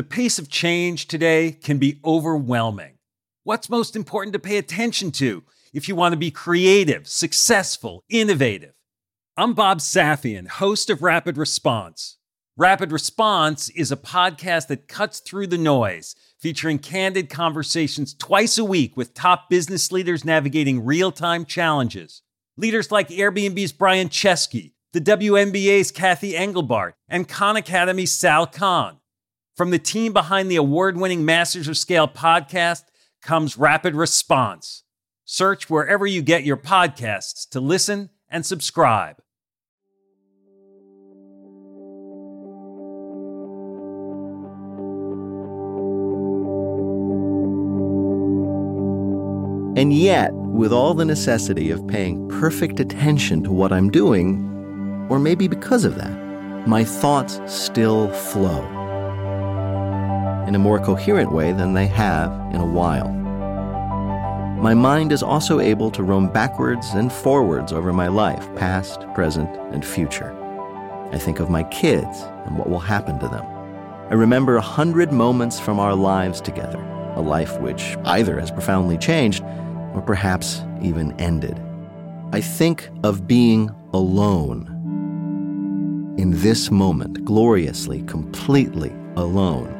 The pace of change today can be overwhelming. What's most important to pay attention to if you want to be creative, successful, innovative? I'm Bob Safian, host of Rapid Response. Rapid Response is a podcast that cuts through the noise, featuring candid conversations twice a week with top business leaders navigating real time challenges. Leaders like Airbnb's Brian Chesky, the WNBA's Cathy Engelbert, and Khan Academy's Sal Khan. From the team behind the award winning Masters of Scale podcast comes Rapid Response. Search wherever you get your podcasts to listen and subscribe. And yet, with all the necessity of paying perfect attention to what I'm doing, or maybe because of that, my thoughts still flow in a more coherent way than they have in a while. My mind is also able to roam backwards and forwards over my life, past, present, and future. I think of my kids and what will happen to them. I remember a hundred moments from our lives together, a life which either has profoundly changed or perhaps even ended. I think of being alone. In this moment, gloriously, completely alone.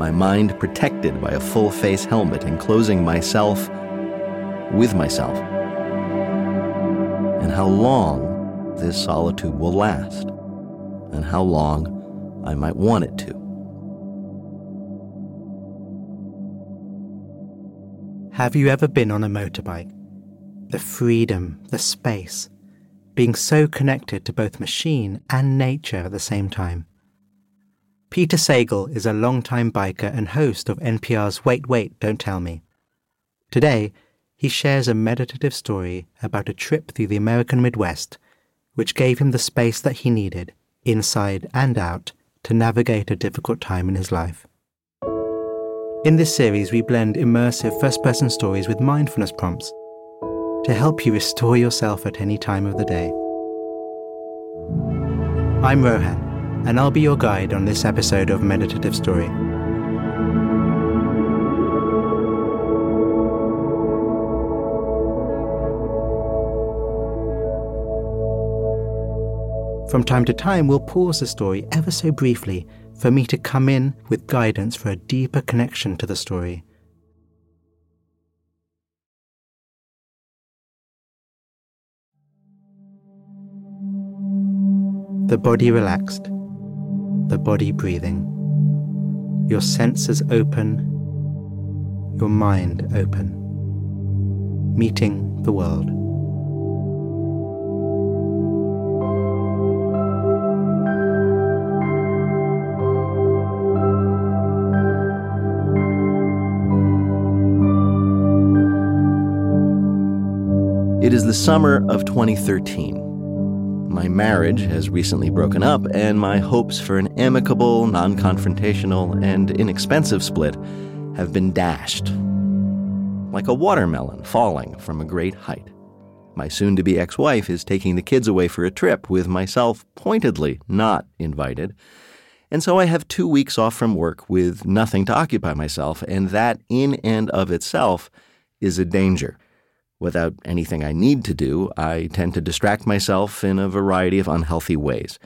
My mind protected by a full face helmet, enclosing myself with myself. And how long this solitude will last, and how long I might want it to. Have you ever been on a motorbike? The freedom, the space, being so connected to both machine and nature at the same time. Peter Sagal is a longtime biker and host of NPR's Wait, Wait, Don't Tell Me. Today, he shares a meditative story about a trip through the American Midwest, which gave him the space that he needed, inside and out, to navigate a difficult time in his life. In this series, we blend immersive first person stories with mindfulness prompts to help you restore yourself at any time of the day. I'm Rohan, and I'll be your guide on this episode of Meditative Story. From time to time, we'll pause the story ever so briefly for me to come in with guidance for a deeper connection to the story. The body relaxed, the body breathing, your senses open, your mind open, meeting the world. It is the summer of 2013. My marriage has recently broken up, and my hopes for an amicable, non confrontational, and inexpensive split have been dashed. Like a watermelon falling from a great height. My soon to be ex wife is taking the kids away for a trip, with myself pointedly not invited. And so I have two weeks off from work with nothing to occupy myself, and that in and of itself is a danger. Without anything I need to do, I tend to distract myself in a variety of unhealthy ways.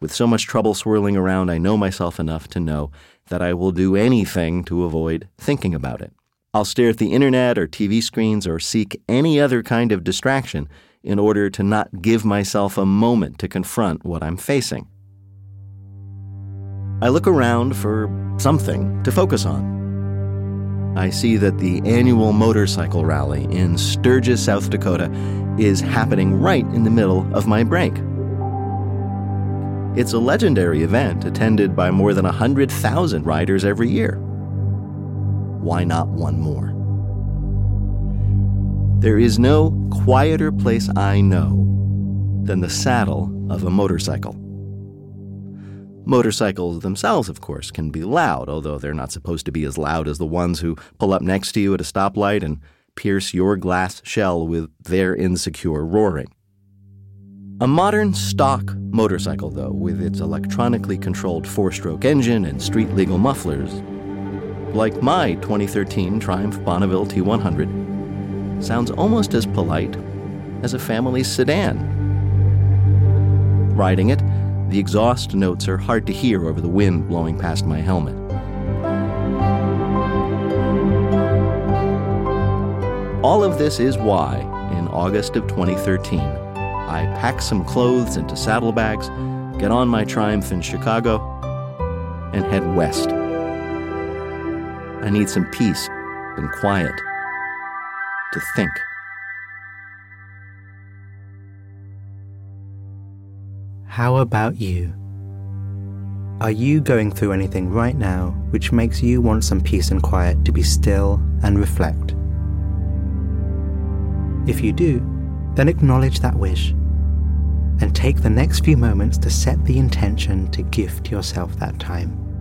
With so much trouble swirling around, I know myself enough to know that I will do anything to avoid thinking about it. I'll stare at the internet or TV screens or seek any other kind of distraction in order to not give myself a moment to confront what I'm facing. I look around for something to focus on. I see that the annual motorcycle rally in Sturgis, South Dakota is happening right in the middle of my break. It's a legendary event attended by more than 100,000 riders every year. Why not one more? There is no quieter place I know than the saddle of a motorcycle. Motorcycles themselves, of course, can be loud, although they're not supposed to be as loud as the ones who pull up next to you at a stoplight and pierce your glass shell with their insecure roaring. A modern stock motorcycle, though, with its electronically controlled four stroke engine and street legal mufflers, like my 2013 Triumph Bonneville T100, sounds almost as polite as a family sedan. Riding it, the exhaust notes are hard to hear over the wind blowing past my helmet. All of this is why, in August of 2013, I pack some clothes into saddlebags, get on my Triumph in Chicago, and head west. I need some peace and quiet to think. How about you? Are you going through anything right now which makes you want some peace and quiet to be still and reflect? If you do, then acknowledge that wish and take the next few moments to set the intention to gift yourself that time.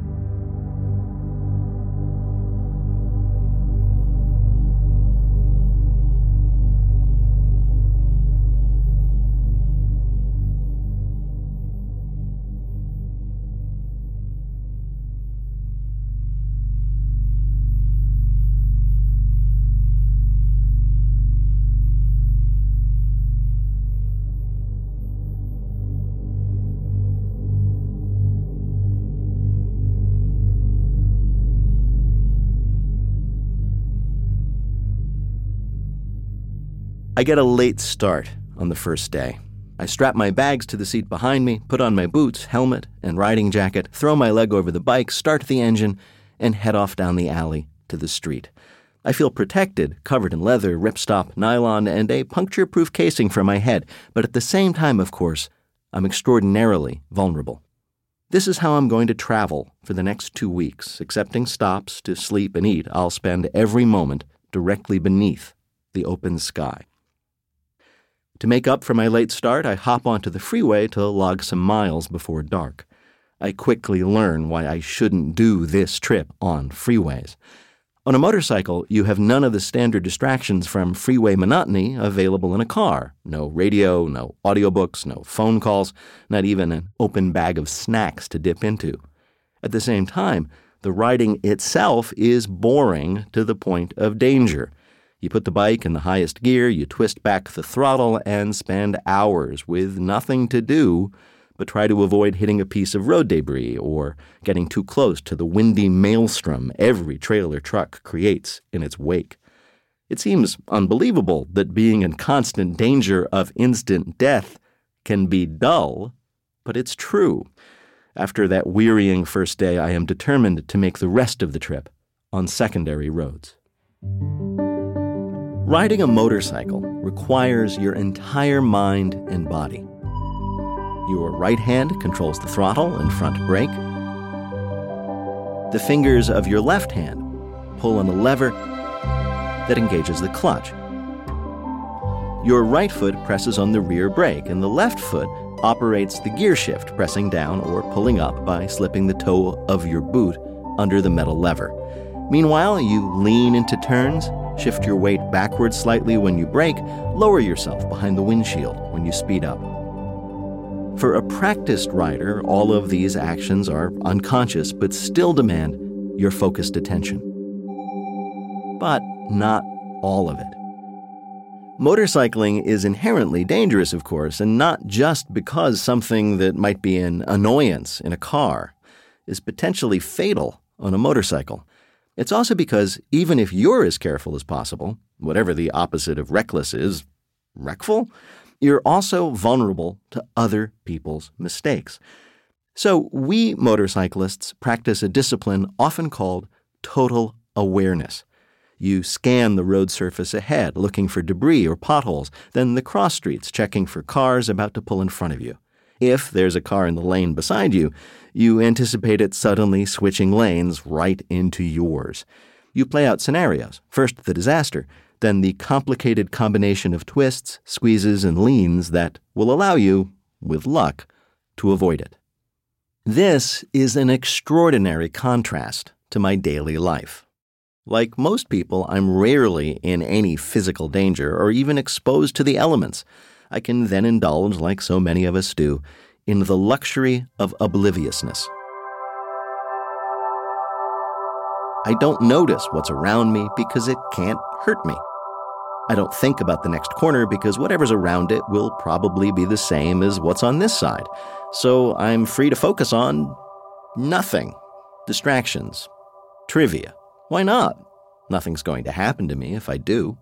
I get a late start on the first day. I strap my bags to the seat behind me, put on my boots, helmet, and riding jacket, throw my leg over the bike, start the engine, and head off down the alley to the street. I feel protected, covered in leather, ripstop, nylon, and a puncture proof casing for my head, but at the same time, of course, I'm extraordinarily vulnerable. This is how I'm going to travel for the next two weeks, accepting stops to sleep and eat. I'll spend every moment directly beneath the open sky. To make up for my late start, I hop onto the freeway to log some miles before dark. I quickly learn why I shouldn't do this trip on freeways. On a motorcycle, you have none of the standard distractions from freeway monotony available in a car. No radio, no audiobooks, no phone calls, not even an open bag of snacks to dip into. At the same time, the riding itself is boring to the point of danger. You put the bike in the highest gear, you twist back the throttle, and spend hours with nothing to do but try to avoid hitting a piece of road debris or getting too close to the windy maelstrom every trailer truck creates in its wake. It seems unbelievable that being in constant danger of instant death can be dull, but it's true. After that wearying first day, I am determined to make the rest of the trip on secondary roads. Riding a motorcycle requires your entire mind and body. Your right hand controls the throttle and front brake. The fingers of your left hand pull on the lever that engages the clutch. Your right foot presses on the rear brake, and the left foot operates the gear shift, pressing down or pulling up by slipping the toe of your boot under the metal lever. Meanwhile, you lean into turns Shift your weight backwards slightly when you brake, lower yourself behind the windshield when you speed up. For a practiced rider, all of these actions are unconscious but still demand your focused attention. But not all of it. Motorcycling is inherently dangerous, of course, and not just because something that might be an annoyance in a car is potentially fatal on a motorcycle. It's also because even if you're as careful as possible, whatever the opposite of reckless is, wreckful, you're also vulnerable to other people's mistakes. So, we motorcyclists practice a discipline often called total awareness. You scan the road surface ahead, looking for debris or potholes, then the cross streets, checking for cars about to pull in front of you. If there's a car in the lane beside you, you anticipate it suddenly switching lanes right into yours. You play out scenarios first the disaster, then the complicated combination of twists, squeezes, and leans that will allow you, with luck, to avoid it. This is an extraordinary contrast to my daily life. Like most people, I'm rarely in any physical danger or even exposed to the elements. I can then indulge, like so many of us do, in the luxury of obliviousness. I don't notice what's around me because it can't hurt me. I don't think about the next corner because whatever's around it will probably be the same as what's on this side. So I'm free to focus on nothing. Distractions. Trivia. Why not? Nothing's going to happen to me if I do.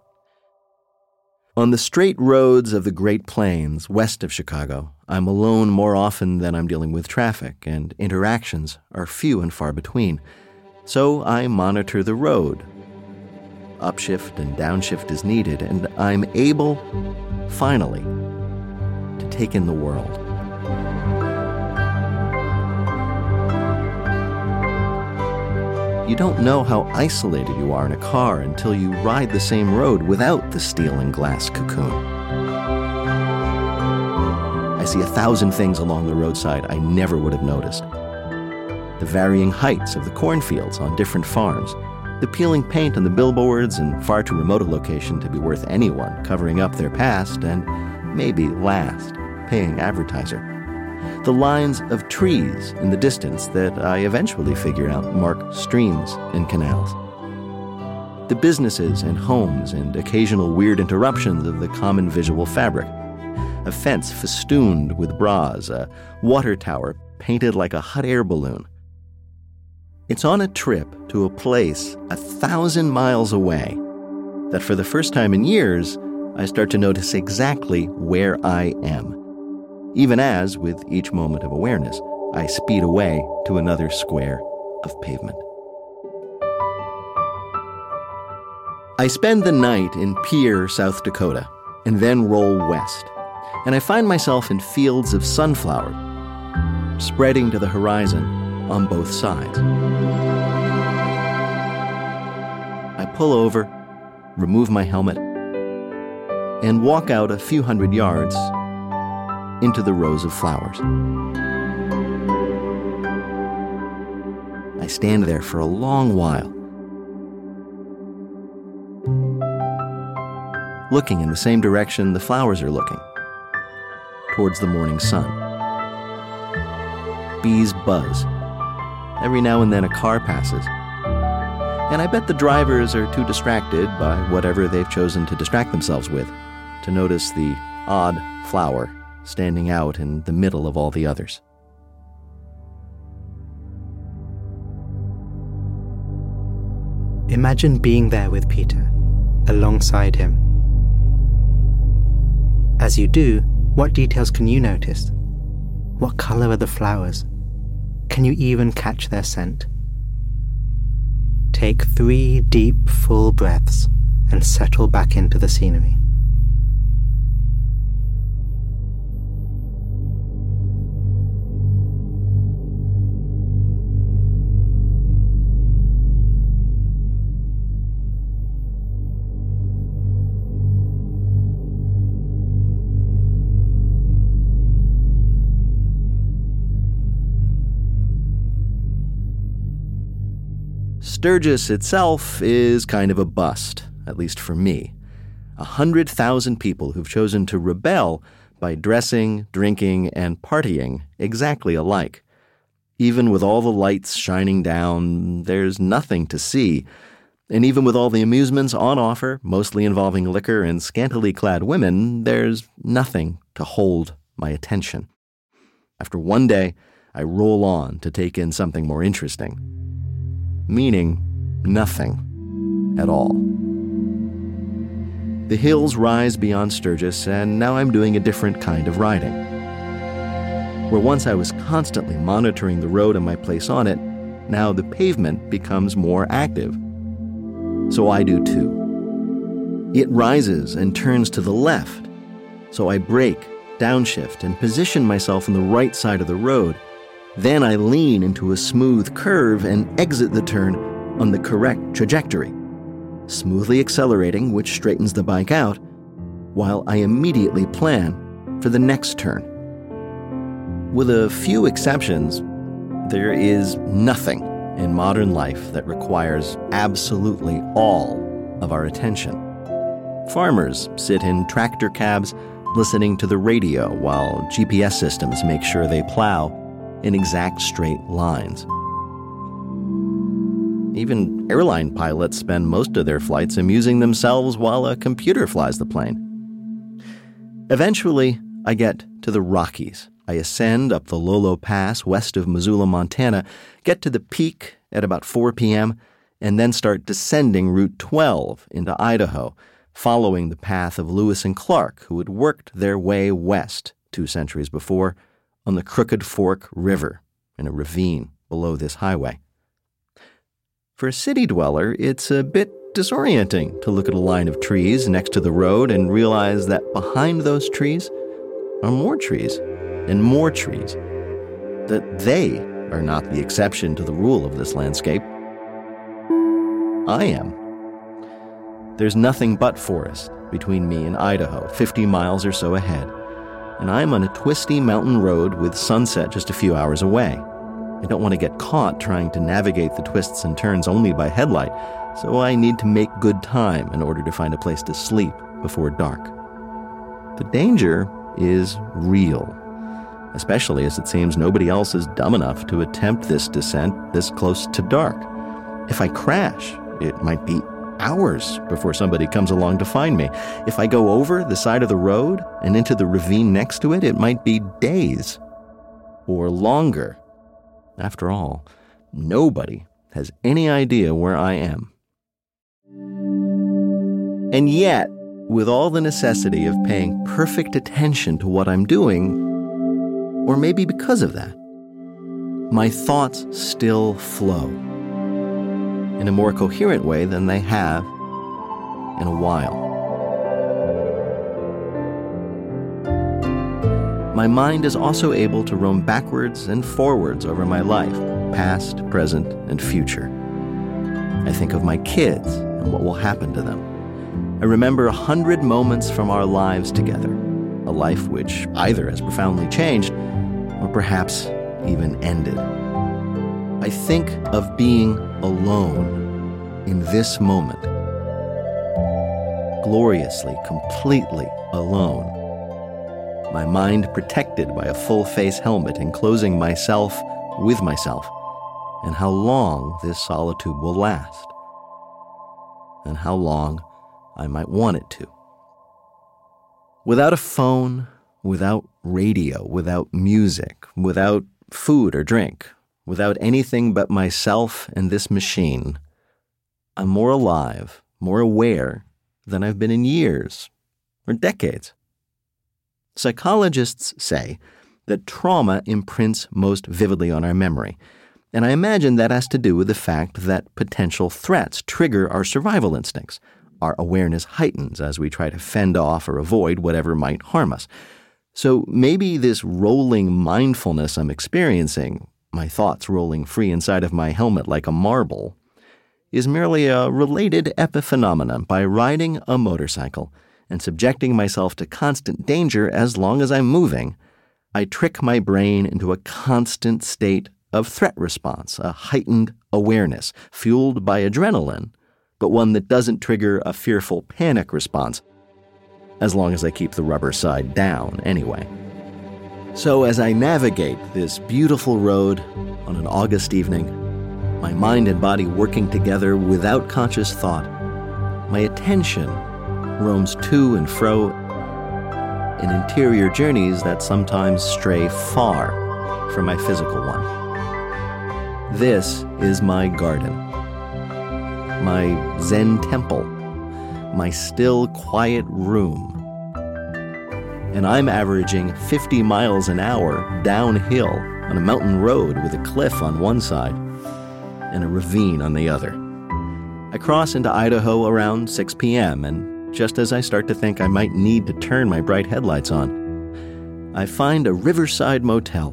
On the straight roads of the Great Plains west of Chicago, I'm alone more often than I'm dealing with traffic, and interactions are few and far between. So I monitor the road. Upshift and downshift is needed, and I'm able, finally, to take in the world. You don't know how isolated you are in a car until you ride the same road without the steel and glass cocoon. I see a thousand things along the roadside I never would have noticed. The varying heights of the cornfields on different farms, the peeling paint on the billboards in far too remote a location to be worth anyone covering up their past and, maybe last, paying advertiser the lines of trees in the distance that I eventually figured out mark streams and canals. The businesses and homes and occasional weird interruptions of the common visual fabric. A fence festooned with bras, a water tower painted like a hot air balloon. It's on a trip to a place a thousand miles away that for the first time in years, I start to notice exactly where I am even as, with each moment of awareness, I speed away to another square of pavement. I spend the night in Pierre, South Dakota, and then roll west, and I find myself in fields of sunflower, spreading to the horizon on both sides. I pull over, remove my helmet, and walk out a few hundred yards into the rows of flowers. I stand there for a long while, looking in the same direction the flowers are looking, towards the morning sun. Bees buzz. Every now and then a car passes. And I bet the drivers are too distracted by whatever they've chosen to distract themselves with to notice the odd flower standing out in the middle of all the others. Imagine being there with Peter, alongside him. As you do, what details can you notice? What colour are the flowers? Can you even catch their scent? Take three deep, full breaths and settle back into the scenery. Sturgis itself is kind of a bust, at least for me. A hundred thousand people who've chosen to rebel by dressing, drinking, and partying exactly alike. Even with all the lights shining down, there's nothing to see. And even with all the amusements on offer, mostly involving liquor and scantily clad women, there's nothing to hold my attention. After one day, I roll on to take in something more interesting meaning nothing at all. The hills rise beyond Sturgis, and now I'm doing a different kind of riding. Where once I was constantly monitoring the road and my place on it, now the pavement becomes more active. So I do too. It rises and turns to the left, so I brake, downshift, and position myself on the right side of the road then I lean into a smooth curve and exit the turn on the correct trajectory, smoothly accelerating, which straightens the bike out, while I immediately plan for the next turn. With a few exceptions, there is nothing in modern life that requires absolutely all of our attention. Farmers sit in tractor cabs, listening to the radio while GPS systems make sure they plow in exact straight lines. Even airline pilots spend most of their flights amusing themselves while a computer flies the plane. Eventually, I get to the Rockies. I ascend up the Lolo Pass west of Missoula, Montana, get to the peak at about 4 p.m., and then start descending Route 12 into Idaho, following the path of Lewis and Clark, who had worked their way west two centuries before on the Crooked Fork River in a ravine below this highway. For a city dweller, it's a bit disorienting to look at a line of trees next to the road and realize that behind those trees are more trees and more trees. That they are not the exception to the rule of this landscape. I am. There's nothing but forest between me and Idaho, 50 miles or so ahead, and I'm on a twisty mountain road with sunset just a few hours away. I don't want to get caught trying to navigate the twists and turns only by headlight, so I need to make good time in order to find a place to sleep before dark. The danger is real, especially as it seems nobody else is dumb enough to attempt this descent this close to dark. If I crash, it might be hours before somebody comes along to find me. If I go over the side of the road and into the ravine next to it, it might be days or longer after all, nobody has any idea where I am. And yet, with all the necessity of paying perfect attention to what I'm doing, or maybe because of that, my thoughts still flow in a more coherent way than they have in a while. my mind is also able to roam backwards and forwards over my life, past, present, and future. I think of my kids and what will happen to them. I remember a hundred moments from our lives together, a life which either has profoundly changed or perhaps even ended. I think of being alone in this moment, gloriously, completely alone my mind protected by a full face helmet enclosing myself with myself, and how long this solitude will last, and how long I might want it to. Without a phone, without radio, without music, without food or drink, without anything but myself and this machine, I'm more alive, more aware than I've been in years or decades. Psychologists say that trauma imprints most vividly on our memory. And I imagine that has to do with the fact that potential threats trigger our survival instincts. Our awareness heightens as we try to fend off or avoid whatever might harm us. So maybe this rolling mindfulness I'm experiencing, my thoughts rolling free inside of my helmet like a marble, is merely a related epiphenomenon by riding a motorcycle and subjecting myself to constant danger as long as I'm moving, I trick my brain into a constant state of threat response, a heightened awareness fueled by adrenaline, but one that doesn't trigger a fearful panic response, as long as I keep the rubber side down anyway. So, as I navigate this beautiful road on an August evening, my mind and body working together without conscious thought, my attention roams to and fro in interior journeys that sometimes stray far from my physical one. This is my garden, my Zen temple, my still, quiet room. And I'm averaging 50 miles an hour downhill on a mountain road with a cliff on one side and a ravine on the other. I cross into Idaho around 6 p.m. and just as I start to think I might need to turn my bright headlights on, I find a riverside motel.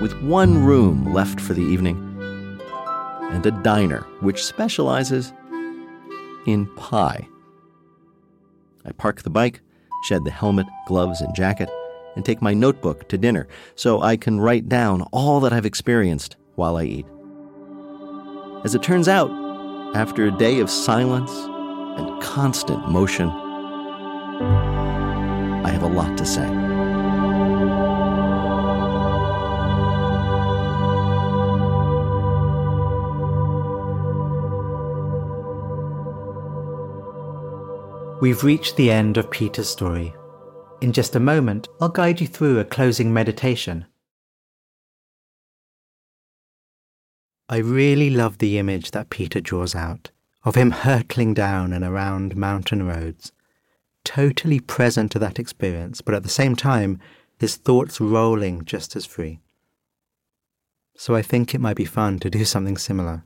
With one room left for the evening, and a diner which specializes in pie. I park the bike, shed the helmet, gloves, and jacket, and take my notebook to dinner so I can write down all that I've experienced while I eat. As it turns out, after a day of silence and constant motion, I have a lot to say. We've reached the end of Peter's story. In just a moment, I'll guide you through a closing meditation. I really love the image that Peter draws out of him hurtling down and around mountain roads, totally present to that experience, but at the same time, his thoughts rolling just as free. So I think it might be fun to do something similar.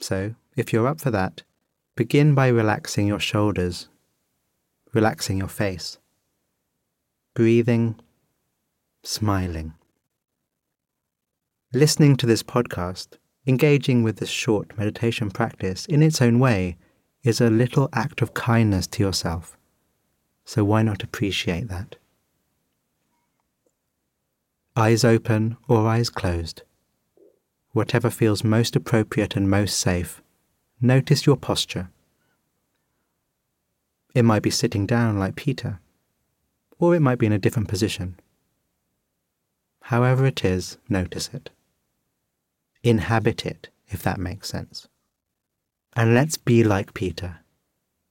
So, if you're up for that, Begin by relaxing your shoulders, relaxing your face, breathing, smiling. Listening to this podcast, engaging with this short meditation practice in its own way, is a little act of kindness to yourself. So why not appreciate that? Eyes open or eyes closed. Whatever feels most appropriate and most safe Notice your posture. It might be sitting down like Peter, or it might be in a different position. However it is, notice it. Inhabit it, if that makes sense. And let's be like Peter.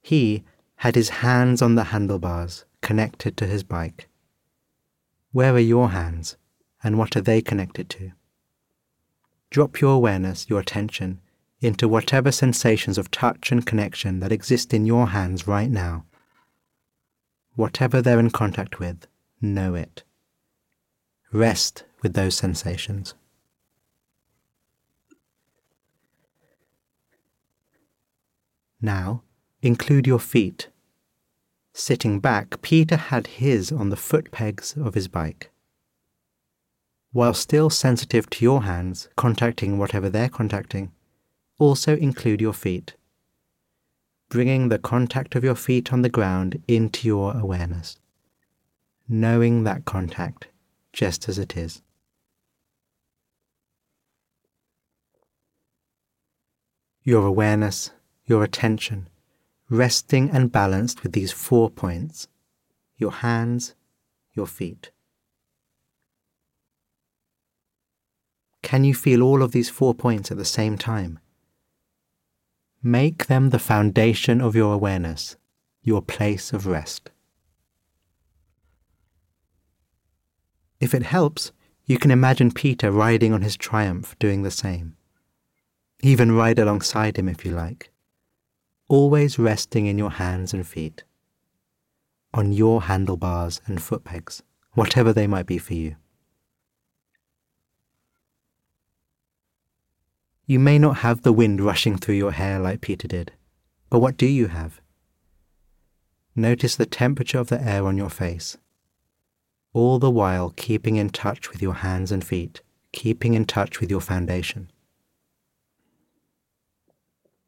He had his hands on the handlebars connected to his bike. Where are your hands, and what are they connected to? Drop your awareness, your attention, into whatever sensations of touch and connection that exist in your hands right now. Whatever they're in contact with, know it. Rest with those sensations. Now, include your feet. Sitting back, Peter had his on the foot pegs of his bike. While still sensitive to your hands, contacting whatever they're contacting, also include your feet, bringing the contact of your feet on the ground into your awareness, knowing that contact just as it is. Your awareness, your attention, resting and balanced with these four points your hands, your feet. Can you feel all of these four points at the same time? Make them the foundation of your awareness, your place of rest. If it helps, you can imagine Peter riding on his triumph doing the same. Even ride alongside him if you like. Always resting in your hands and feet, on your handlebars and foot pegs, whatever they might be for you. You may not have the wind rushing through your hair like Peter did, but what do you have? Notice the temperature of the air on your face, all the while keeping in touch with your hands and feet, keeping in touch with your foundation.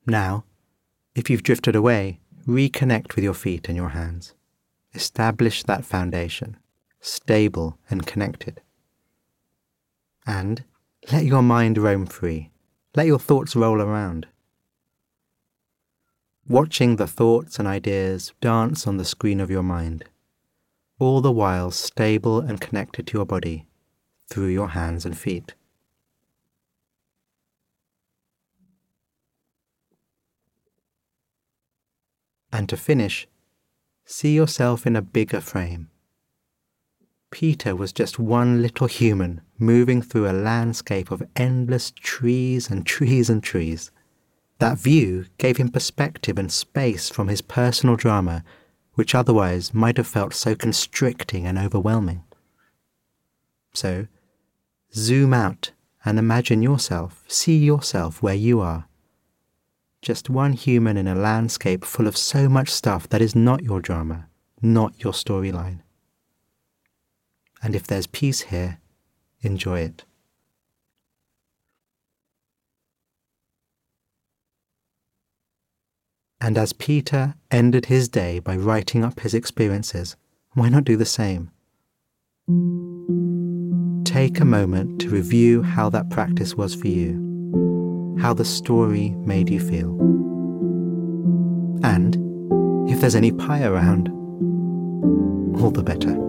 Now, if you've drifted away, reconnect with your feet and your hands. Establish that foundation, stable and connected. And let your mind roam free let your thoughts roll around. Watching the thoughts and ideas dance on the screen of your mind, all the while stable and connected to your body through your hands and feet. And to finish, see yourself in a bigger frame Peter was just one little human moving through a landscape of endless trees and trees and trees. That view gave him perspective and space from his personal drama, which otherwise might have felt so constricting and overwhelming. So, zoom out and imagine yourself, see yourself where you are. Just one human in a landscape full of so much stuff that is not your drama, not your storyline. And if there's peace here, enjoy it. And as Peter ended his day by writing up his experiences, why not do the same? Take a moment to review how that practice was for you, how the story made you feel. And if there's any pie around, all the better.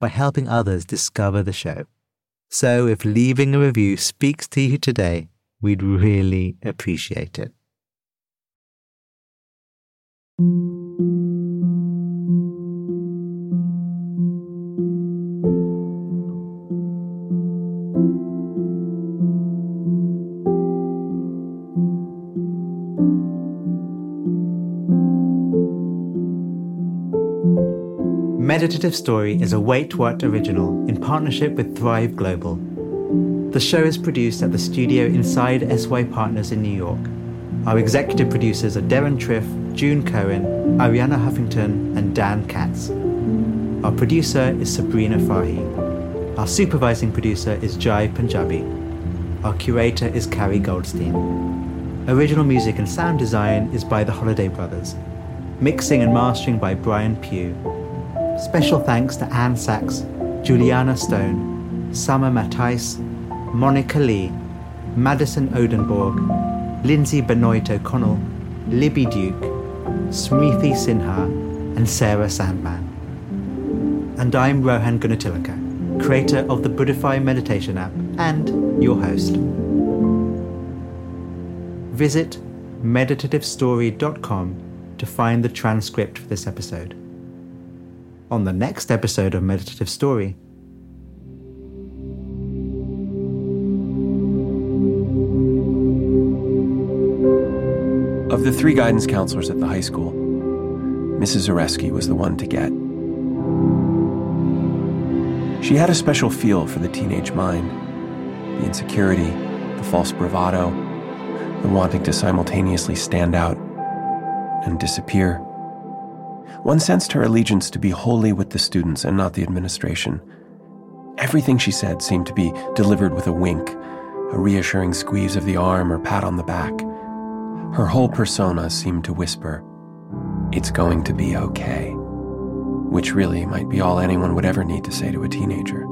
by helping others discover the show. So if leaving a review speaks to you today, we'd really appreciate it. Meditative Story is a Wait What original in partnership with Thrive Global. The show is produced at the studio inside SY Partners in New York. Our executive producers are Darren Triff, June Cohen, Arianna Huffington, and Dan Katz. Our producer is Sabrina Fahi. Our supervising producer is Jai Punjabi. Our curator is Carrie Goldstein. Original music and sound design is by the Holiday Brothers. Mixing and mastering by Brian Pugh. Special thanks to Anne Sachs, Juliana Stone, Summer Matthijs, Monica Lee, Madison Odenborg, Lindsay Benoit O'Connell, Libby Duke, Smriti Sinha, and Sarah Sandman. And I'm Rohan Gunatillake, creator of the Buddhify meditation app and your host. Visit meditativestory.com to find the transcript for this episode on the next episode of Meditative Story. Of the three guidance counselors at the high school, Mrs. Zareski was the one to get. She had a special feel for the teenage mind the insecurity, the false bravado, the wanting to simultaneously stand out and disappear. One sensed her allegiance to be wholly with the students and not the administration. Everything she said seemed to be delivered with a wink, a reassuring squeeze of the arm or pat on the back. Her whole persona seemed to whisper, It's going to be okay, which really might be all anyone would ever need to say to a teenager.